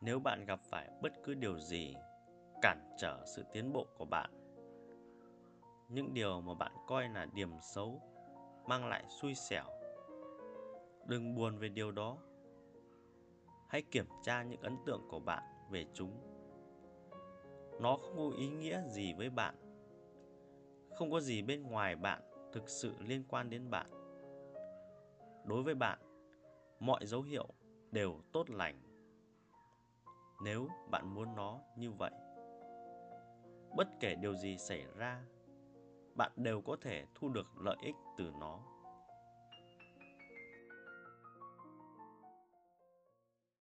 nếu bạn gặp phải bất cứ điều gì cản trở sự tiến bộ của bạn, những điều mà bạn coi là điểm xấu mang lại xui xẻo, đừng buồn về điều đó. Hãy kiểm tra những ấn tượng của bạn về chúng. Nó không có ý nghĩa gì với bạn. Không có gì bên ngoài bạn thực sự liên quan đến bạn. Đối với bạn, mọi dấu hiệu đều tốt lành nếu bạn muốn nó như vậy. Bất kể điều gì xảy ra, bạn đều có thể thu được lợi ích từ nó.